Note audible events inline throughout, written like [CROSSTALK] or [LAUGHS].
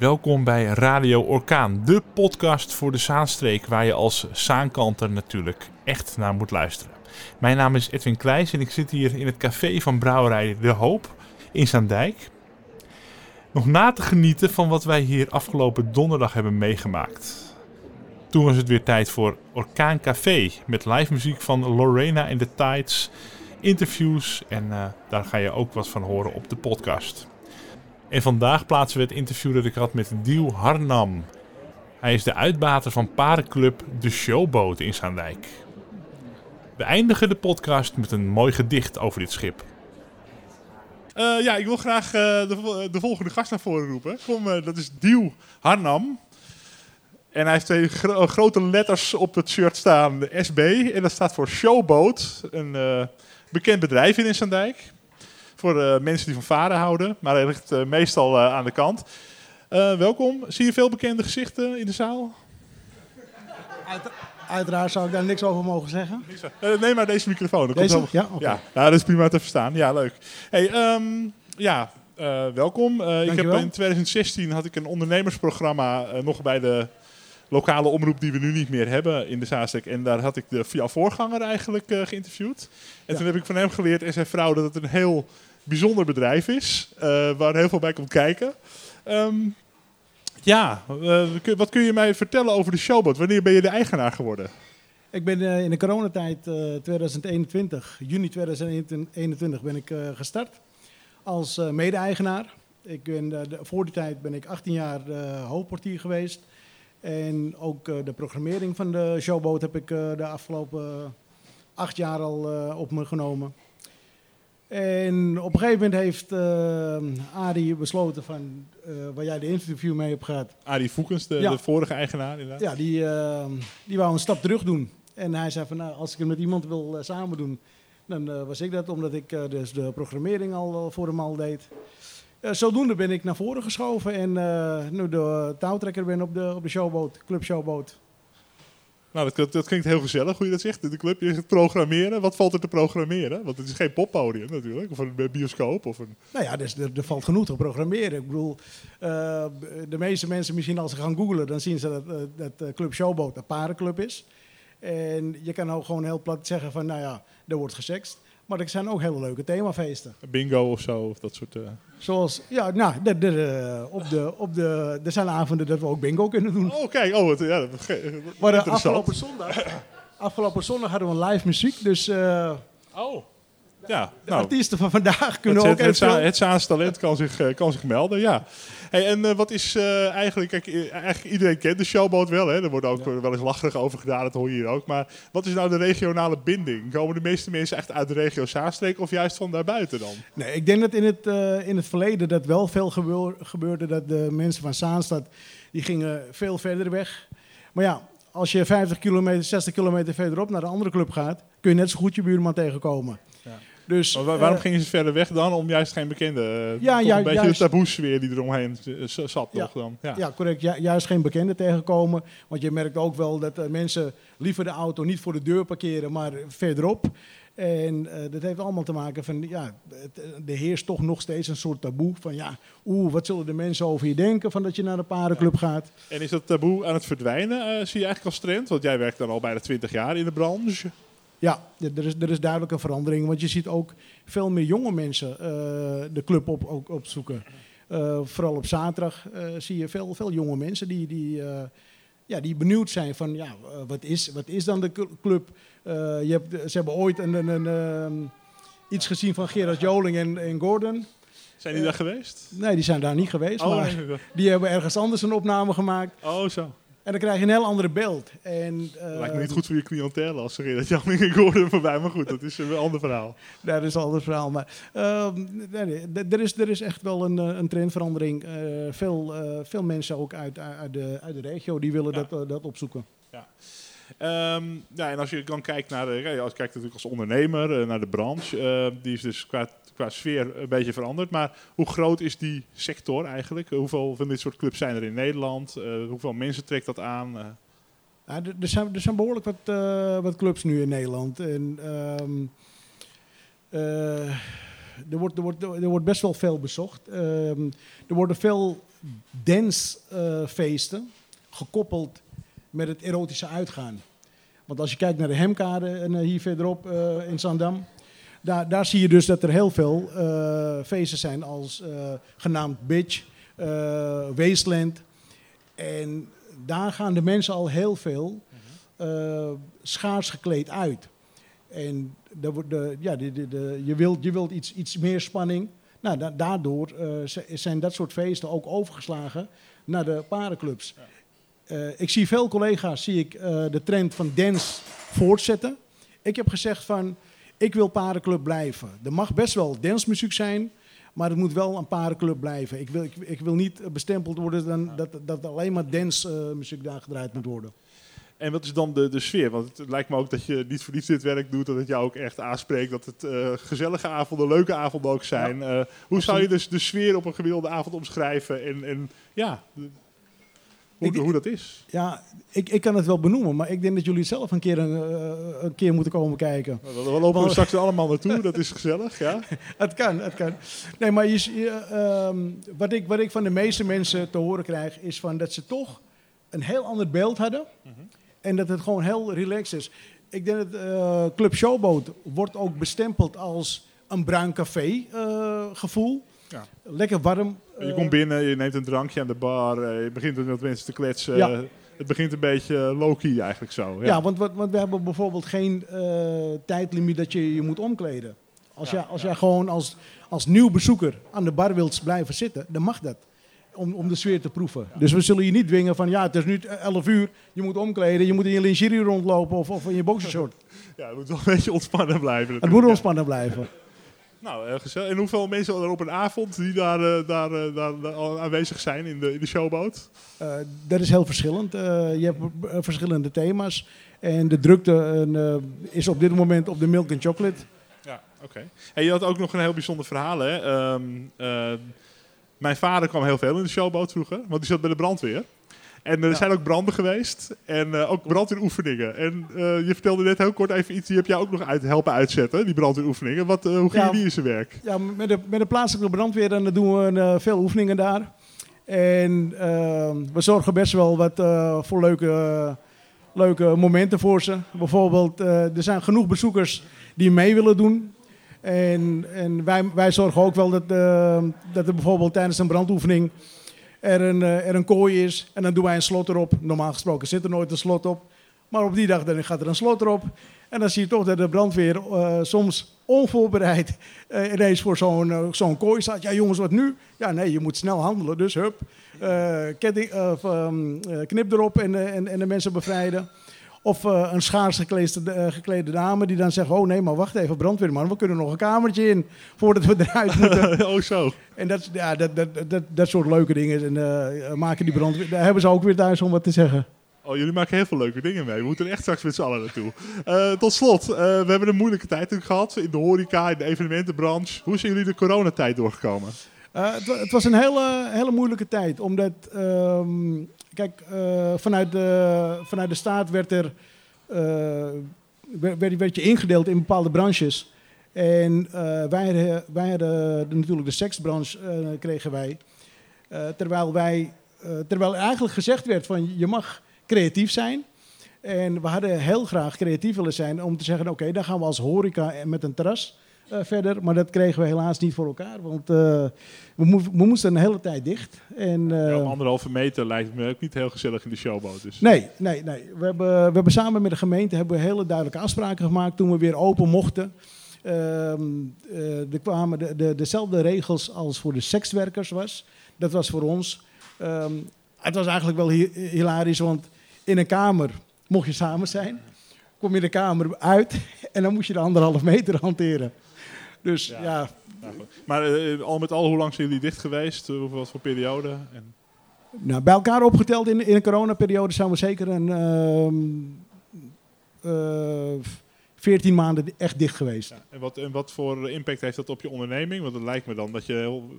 Welkom bij Radio Orkaan, de podcast voor de Zaanstreek waar je als Zaankanter natuurlijk echt naar moet luisteren. Mijn naam is Edwin Kleijs en ik zit hier in het café van brouwerij De Hoop in Zaandijk. Nog na te genieten van wat wij hier afgelopen donderdag hebben meegemaakt. Toen was het weer tijd voor Orkaan Café met live muziek van Lorena en the Tides, interviews en uh, daar ga je ook wat van horen op de podcast. En vandaag plaatsen we het interview dat ik had met Diel Harnam. Hij is de uitbater van parenclub De Showboat in Zaandijk. We eindigen de podcast met een mooi gedicht over dit schip. Uh, ja, ik wil graag uh, de, de, volgende gast naar voren roepen. Kom, uh, dat is Diel Harnam. En hij heeft twee gro grote letters op het shirt staan, de SB. En dat staat voor Showboat, een bekend bedrijf in Zaandijk. Voor uh, mensen die van varen houden. Maar hij ligt uh, meestal uh, aan de kant. welkom. Zie je veel bekende gezichten in de zaal? Uit, uiteraard zou ik daar niks over mogen zeggen. neem maar deze microfoon. Dat deze? Komt ja, okay. ja. ja, dat is prima te verstaan. Ja, leuk. Hey, um, ja, welkom. ik heb in 2016 had ik een ondernemersprogramma nog bij de lokale omroep die we nu niet meer hebben in de Zaanstreek. En daar had ik de, jouw voorganger eigenlijk uh, geïnterviewd. En ja. toen heb ik van hem geleerd en zijn vrouw dat het een heel bijzonder bedrijf is. Uh, waar heel veel bij komt kijken. Um, ja, uh, wat kun je mij vertellen over de Showboat? Wanneer ben je de eigenaar geworden? Ik ben in de coronatijd 2021, juni 2021, ben ik gestart als mede-eigenaar. Ik ben, voor die tijd ben ik 18 jaar hoofdportier geweest. En ook de programmering van de showboot heb ik de afgelopen acht jaar al op me genomen. En op een gegeven moment heeft Adi besloten van, waar jij de interview mee hebt gehad. Adi Voekens, de, ja. de vorige eigenaar inderdaad. Ja, die, die wou een stap terug doen. En hij zei van, nou, als ik het met iemand wil samen doen, dan was ik dat. Omdat ik dus de programmering al voor hem al deed. Uh, zodoende ben ik naar voren geschoven en uh, nu de touwtrekker ben op de, op de showboot, club showboot. Nou, dat, klinkt heel gezellig hoe je dat zegt. De club, je zegt programmeren. Wat valt er te programmeren? Want het is geen poppodium natuurlijk, of een bioscoop. Of een... Nou ja, dus er, valt genoeg te programmeren. Ik bedoel, uh, de meeste mensen misschien als ze gaan googlen, dan zien ze dat, dat Club Showboat een parenclub is. En je kan ook gewoon heel plat zeggen van, nou ja, er wordt gesext. Maar er zijn ook hele leuke themafeesten. Bingo of zo, of dat soort... Uh... Zoals, ja, nou, de, de, de, op de, op de, er zijn avonden dat we ook bingo kunnen doen. Oh, kijk, oh, ja, dat, maar uh, afgelopen zondag, afgelopen zondag hadden we live muziek, dus... Uh, oh. Ja, de nou, artiesten van vandaag kunnen het, ook het, het, het Zaans talent kan zich, kan zich melden, ja. Hey, en uh, wat is uh, eigenlijk, kijk, eigenlijk iedereen kent de showboot wel, hè? er wordt ook ja. wel eens lacherig over gedaan, dat hoor je hier ook. Maar wat is nou de regionale binding? Komen de meeste mensen echt uit de regio Zaanstreek of juist van daarbuiten dan? Nee, ik denk dat in het, uh, in het verleden dat wel veel gebeur, gebeurde, dat de mensen van Zaanstad, die gingen veel verder weg. Maar ja, als je 50 kilometer, 60 kilometer verderop naar de andere club gaat, kun je net zo goed je buurman tegenkomen. Dus, maar waarom uh, gingen ze verder weg dan? Om juist geen bekende. Uh, ja, ja, een beetje juist, de taboe-sfeer die eromheen zat, ja, toch dan? Ja, ja correct. Ju juist geen bekende tegenkomen. Want je merkt ook wel dat uh, mensen liever de auto niet voor de deur parkeren, maar verderop. En dat heeft allemaal te maken van, ja, het, er heerst toch nog steeds een soort taboe van, ja, oeh, wat zullen de mensen over je denken van dat je naar de parenclub gaat. En is dat taboe aan het verdwijnen, zie je eigenlijk als trend? Want jij werkt dan al bijna 20 jaar in de branche. Ja, er is, er is duidelijk een verandering. Want je ziet ook veel meer jonge mensen uh, de club op, ook opzoeken. Uh, vooral op zaterdag uh, zie je veel, veel jonge mensen die, die, ja, die benieuwd zijn van ja, wat, is, wat is dan de club? je hebt, ze hebben ooit een, een, een, um, iets gezien van Gerard Joling en, en Gordon. Zijn die daar geweest? Nee, die zijn daar niet geweest. Oh, maar die hebben ergens anders een opname gemaakt. Oh, zo. En dan krijg je een heel ander beeld. En, uh, Lijkt me niet goed voor je cliëntele als ze dat Jan en Gordon voorbij. Maar goed, dat is een ander verhaal. [LAUGHS] dat is een ander verhaal. Maar uh, nee, nee, er, is, er is echt wel een, een trendverandering. Uh, veel, veel mensen ook uit, uit, de, uit de regio die willen ja. dat, dat opzoeken. Ja. Um, ja, en als je dan kijkt naar de, ja, als je kijkt natuurlijk als ondernemer naar de branche, die is dus qua qua sfeer een beetje veranderd. Maar hoe groot is die sector eigenlijk? Hoeveel van dit soort clubs zijn er in Nederland? Uh, hoeveel mensen trekt dat aan? Ja, er, zijn, er zijn behoorlijk wat, uh, wat clubs nu in Nederland. En, um, er, wordt, er, wordt, er wordt best wel veel bezocht. Um, er worden veel dancefeesten gekoppeld met het erotische uitgaan. Want als je kijkt naar de Hemkade hier verderop in Zandam, daar, daar zie je dus dat er heel veel feesten zijn als genaamd Bitch, Wasteland. En daar gaan de mensen al heel veel schaars gekleed uit. En de, de, ja, de, de, je wilt, je wilt iets, iets meer spanning. Nou, daardoor uh, zijn dat soort feesten ook overgeslagen naar de parenclubs. Uh, ik zie veel collega's zie ik, uh, de trend van dance voortzetten. Ik heb gezegd van, ik wil parenclub blijven. Er mag best wel dancemuziek zijn, maar het moet wel een parenclub blijven. Ik wil, ik, ik wil niet bestempeld worden dan, dat, dat alleen maar dancemuziek daar gedraaid moet worden. En wat is dan de, de sfeer? Want het lijkt me ook dat je niet voor niets dit werk doet, dat het jou ook echt aanspreekt, dat het uh, gezellige avonden, leuke avonden ook zijn. Ja, uh, hoe zou je dus de sfeer op een gemiddelde avond omschrijven en, en ja, hoe, ik, hoe dat is? Ja, ik, ik kan het wel benoemen, maar ik denk dat jullie zelf een keer, een, uh, een keer moeten komen kijken. We, we lopen er straks allemaal naartoe, [LAUGHS] dat is gezellig, ja? [LAUGHS] het kan, het kan. Nee, maar je, um, wat, ik, wat ik van de meeste mensen te horen krijg, is van dat ze toch een heel ander beeld hadden. Mm -hmm. En dat het gewoon heel relaxed is. Ik denk dat uh, Club Showboat wordt ook bestempeld als een bruin café uh, gevoel. Ja. Lekker warm. Je komt binnen, je neemt een drankje aan de bar, je begint met mensen te kletsen. Ja. Het begint een beetje low-key eigenlijk zo. Ja, ja want, want, we hebben bijvoorbeeld geen uh, tijdlimiet dat je je moet omkleden. Als, ja, jij, als jij gewoon als, als nieuw bezoeker aan de bar wilt blijven zitten, dan mag dat om, om de sfeer te proeven. Dus we zullen je niet dwingen van ja, het is nu 11 uur, je moet omkleden, je moet in je lingerie rondlopen of, of in je boxershort. [LAUGHS] Ja, het moet wel een beetje ontspannen blijven. Het moet ontspannen blijven. Nou, gezellig. En hoeveel mensen er op een avond die daar, uh, daar, uh, daar, daar, aanwezig zijn in de, in de showboot? dat is heel verschillend. je hebt verschillende thema's. En de drukte is op dit moment op de milk and chocolate. Ja, oké. Okay. En je had ook nog een heel bijzonder verhaal, hè? Um, mijn vader kwam heel veel in de showboot vroeger, want die zat bij de brandweer. En er ja. zijn ook branden geweest en uh, ook brandweeroefeningen. En uh, je vertelde net heel kort even iets, die heb jij ook nog uit, helpen uitzetten, die brandweeroefeningen. Wat, uh, hoe ging ja, die in zijn werk? Ja, met de, met de plaatselijke brandweer dan doen we veel oefeningen daar. En we zorgen best wel wat voor leuke, leuke momenten voor ze. Bijvoorbeeld, er zijn genoeg bezoekers die mee willen doen. En, en wij, wij zorgen ook wel dat, dat er bijvoorbeeld tijdens een brandoefening er een, uh, er een kooi is. En dan doen wij een slot erop. Normaal gesproken zit er nooit een slot op. Maar op die dag dan gaat er een slot erop. En dan zie je toch dat de brandweer uh, soms onvoorbereid ineens voor zo'n kooi staat. Ja jongens, wat nu? Ja nee, je moet snel handelen. Dus hup, um, knip erop en, en, en de mensen bevrijden. Of uh, een schaars geklede, uh, geklede, dame die dan zegt: Oh nee, maar wacht even, brandweerman, we kunnen nog een kamertje in voordat we eruit [LAUGHS] moeten. oh, zo. En dat, ja, dat, dat, dat, dat soort leuke dingen. En uh, maken die brandweer. Daar hebben ze ook weer thuis om wat te zeggen. Oh, jullie maken heel veel leuke dingen mee. We moeten er echt straks met z'n allen naartoe. Uh, tot slot, uh, we hebben een moeilijke tijd gehad in de horeca, in de evenementenbranche. Hoe zijn jullie de coronatijd doorgekomen? Uh, het, was een hele, hele moeilijke tijd, omdat um, kijk, uh, vanuit, de, vanuit de staat werd er uh, werd, je ingedeeld in bepaalde branches. En wij, wij hadden natuurlijk de seksbranche kregen wij. terwijl wij, terwijl eigenlijk gezegd werd van je mag creatief zijn. En we hadden heel graag creatief willen zijn om te zeggen, oké, dan gaan we als horeca met een terras verder. Maar dat kregen we helaas niet voor elkaar. Want uh, we, mo we, moesten een hele tijd dicht. En, uh, ja, anderhalve meter lijkt me ook niet heel gezellig in de showboot. Dus. Nee, nee, nee. We hebben, we hebben samen met de gemeente hebben we hele duidelijke afspraken gemaakt toen we weer open mochten. Ehm, er kwamen de, de, dezelfde regels als voor de sekswerkers was. Dat was voor ons. Um, het was eigenlijk wel hilarisch, want in een kamer mocht je samen zijn. Kom je de kamer uit en dan moest je de anderhalf meter hanteren. Dus ja. ja. maar uh, al met al, hoe lang zijn jullie dicht geweest? Uh, wat voor periode? En... Nou, bij elkaar opgeteld in, in een coronaperiode zijn we zeker een uh, 14 maanden echt dicht geweest. Ja, en, wat, en wat voor impact heeft dat op je onderneming? Want het lijkt me dan dat je heel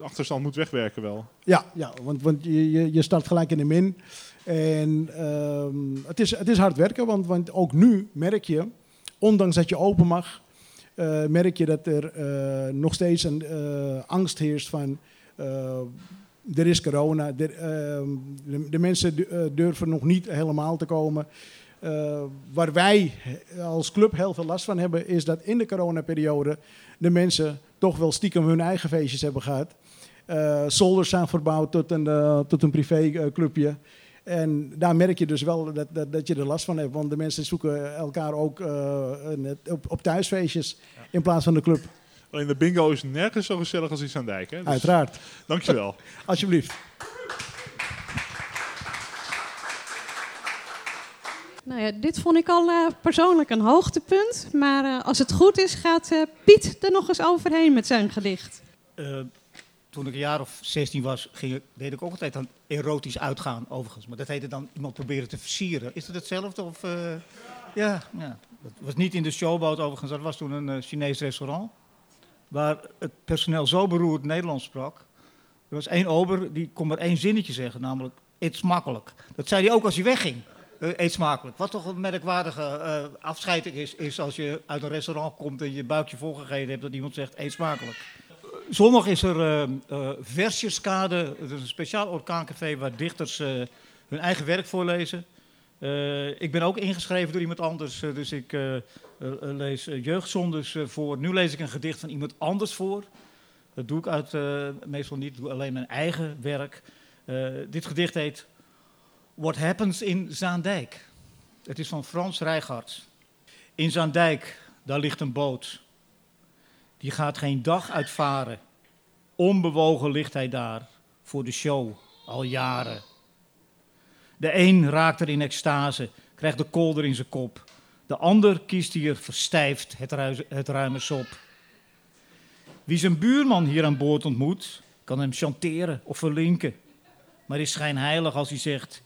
achterstand moet wegwerken wel. Ja, ja want, want je, je, je start gelijk in de min. En ehm, het, is, het is hard werken, want, want ook nu merk je, ondanks dat je open mag, uh, merk je dat er uh, nog steeds een uh, angst heerst van er is corona, ehm, de, de, mensen durven nog niet helemaal te komen. waar wij als club heel veel last van hebben, is dat in de coronaperiode de mensen toch wel stiekem hun eigen feestjes hebben gehad. Zolders zijn verbouwd tot een, tot een privéclubje. En daar merk je dus wel dat, dat, dat, je er last van hebt. Want de mensen zoeken elkaar ook uh, op, op, thuisfeestjes in plaats van de club. Alleen de bingo is nergens zo gezellig als in Zandijk. Hè? Dus Uiteraard. Dankjewel. [LAUGHS] Alsjeblieft. Nou ja, dit vond ik al uh, persoonlijk een hoogtepunt. Maar uh, als het goed is, gaat uh, Piet er nog eens overheen met zijn gedicht. Toen ik een jaar of 16 was, ging, deed ik ook altijd aan erotisch uitgaan, overigens. Maar dat heette dan iemand proberen te versieren. Is dat hetzelfde? Of, ja, ja, dat was niet in de showboot overigens. Dat was toen een Chinees restaurant. Waar het personeel zo beroerd Nederlands sprak. Er was één ober, die kon maar één zinnetje zeggen, namelijk... Eet smakkelijk. Dat zei hij ook als hij wegging. Uh, eet smakelijk. Wat toch een merkwaardige uh, afscheiding is, is als je uit een restaurant komt en je buikje volgegeten hebt dat iemand zegt eet smakelijk. Zondag is er uh, Versjeskade, dat is een speciaal orkaancafé waar dichters hun eigen werk voorlezen. ik ben ook ingeschreven door iemand anders, dus ik lees jeugdzondes voor. Nu lees ik een gedicht van iemand anders voor. Dat doe ik uit, meestal niet, doe alleen mijn eigen werk. dit gedicht heet What Happens in Zaandijk. Het is van Frans Rijgaard. In Zaandijk, daar ligt een boot. Die gaat geen dag uitvaren. Onbewogen ligt hij daar, voor de show, al jaren. De een raakt er in extase, krijgt de kolder in zijn kop. De ander kiest hier verstijfd het, het ruime sop. Wie zijn buurman hier aan boord ontmoet, kan hem chanteren of verlinken. Maar is schijnheilig als hij zegt: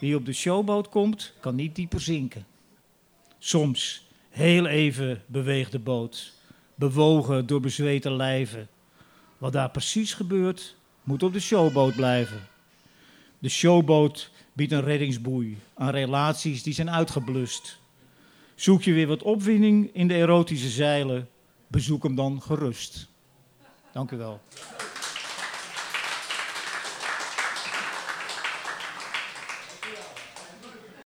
wie op de showboot komt, kan niet dieper zinken. Soms, heel even, beweegt de boot, bewogen door bezweten lijven. Wat daar precies gebeurt, moet op de showboot blijven. De showboot biedt een reddingsboei aan relaties die zijn uitgeblust. Zoek je weer wat opwinding in de erotische zeilen, bezoek hem dan gerust. Dank u wel.